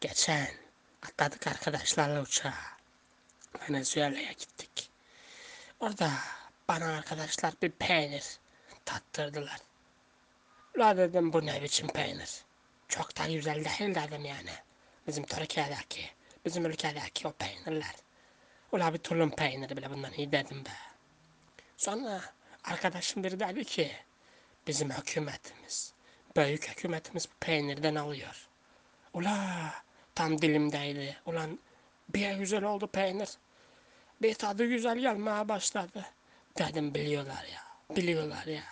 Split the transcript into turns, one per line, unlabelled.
Geçen atladık arkadaşlarla uçağa. Venezuela'ya gittik. Orada bana arkadaşlar bir peynir tattırdılar. La dedim bu ne biçim peynir. Çok da güzel değil dedim yani. Bizim Türkiye'deki, bizim ülkedeki o peynirler. Ula bir tulum peyniri bile bundan iyi dedim be. Sonra arkadaşım biri dedi ki bizim hükümetimiz, büyük hükümetimiz bu peynirden alıyor. Ula tam dilimdeydi. Ulan bir güzel oldu peynir. Bir tadı güzel gelmeye başladı. Dedim biliyorlar ya. Biliyorlar ya.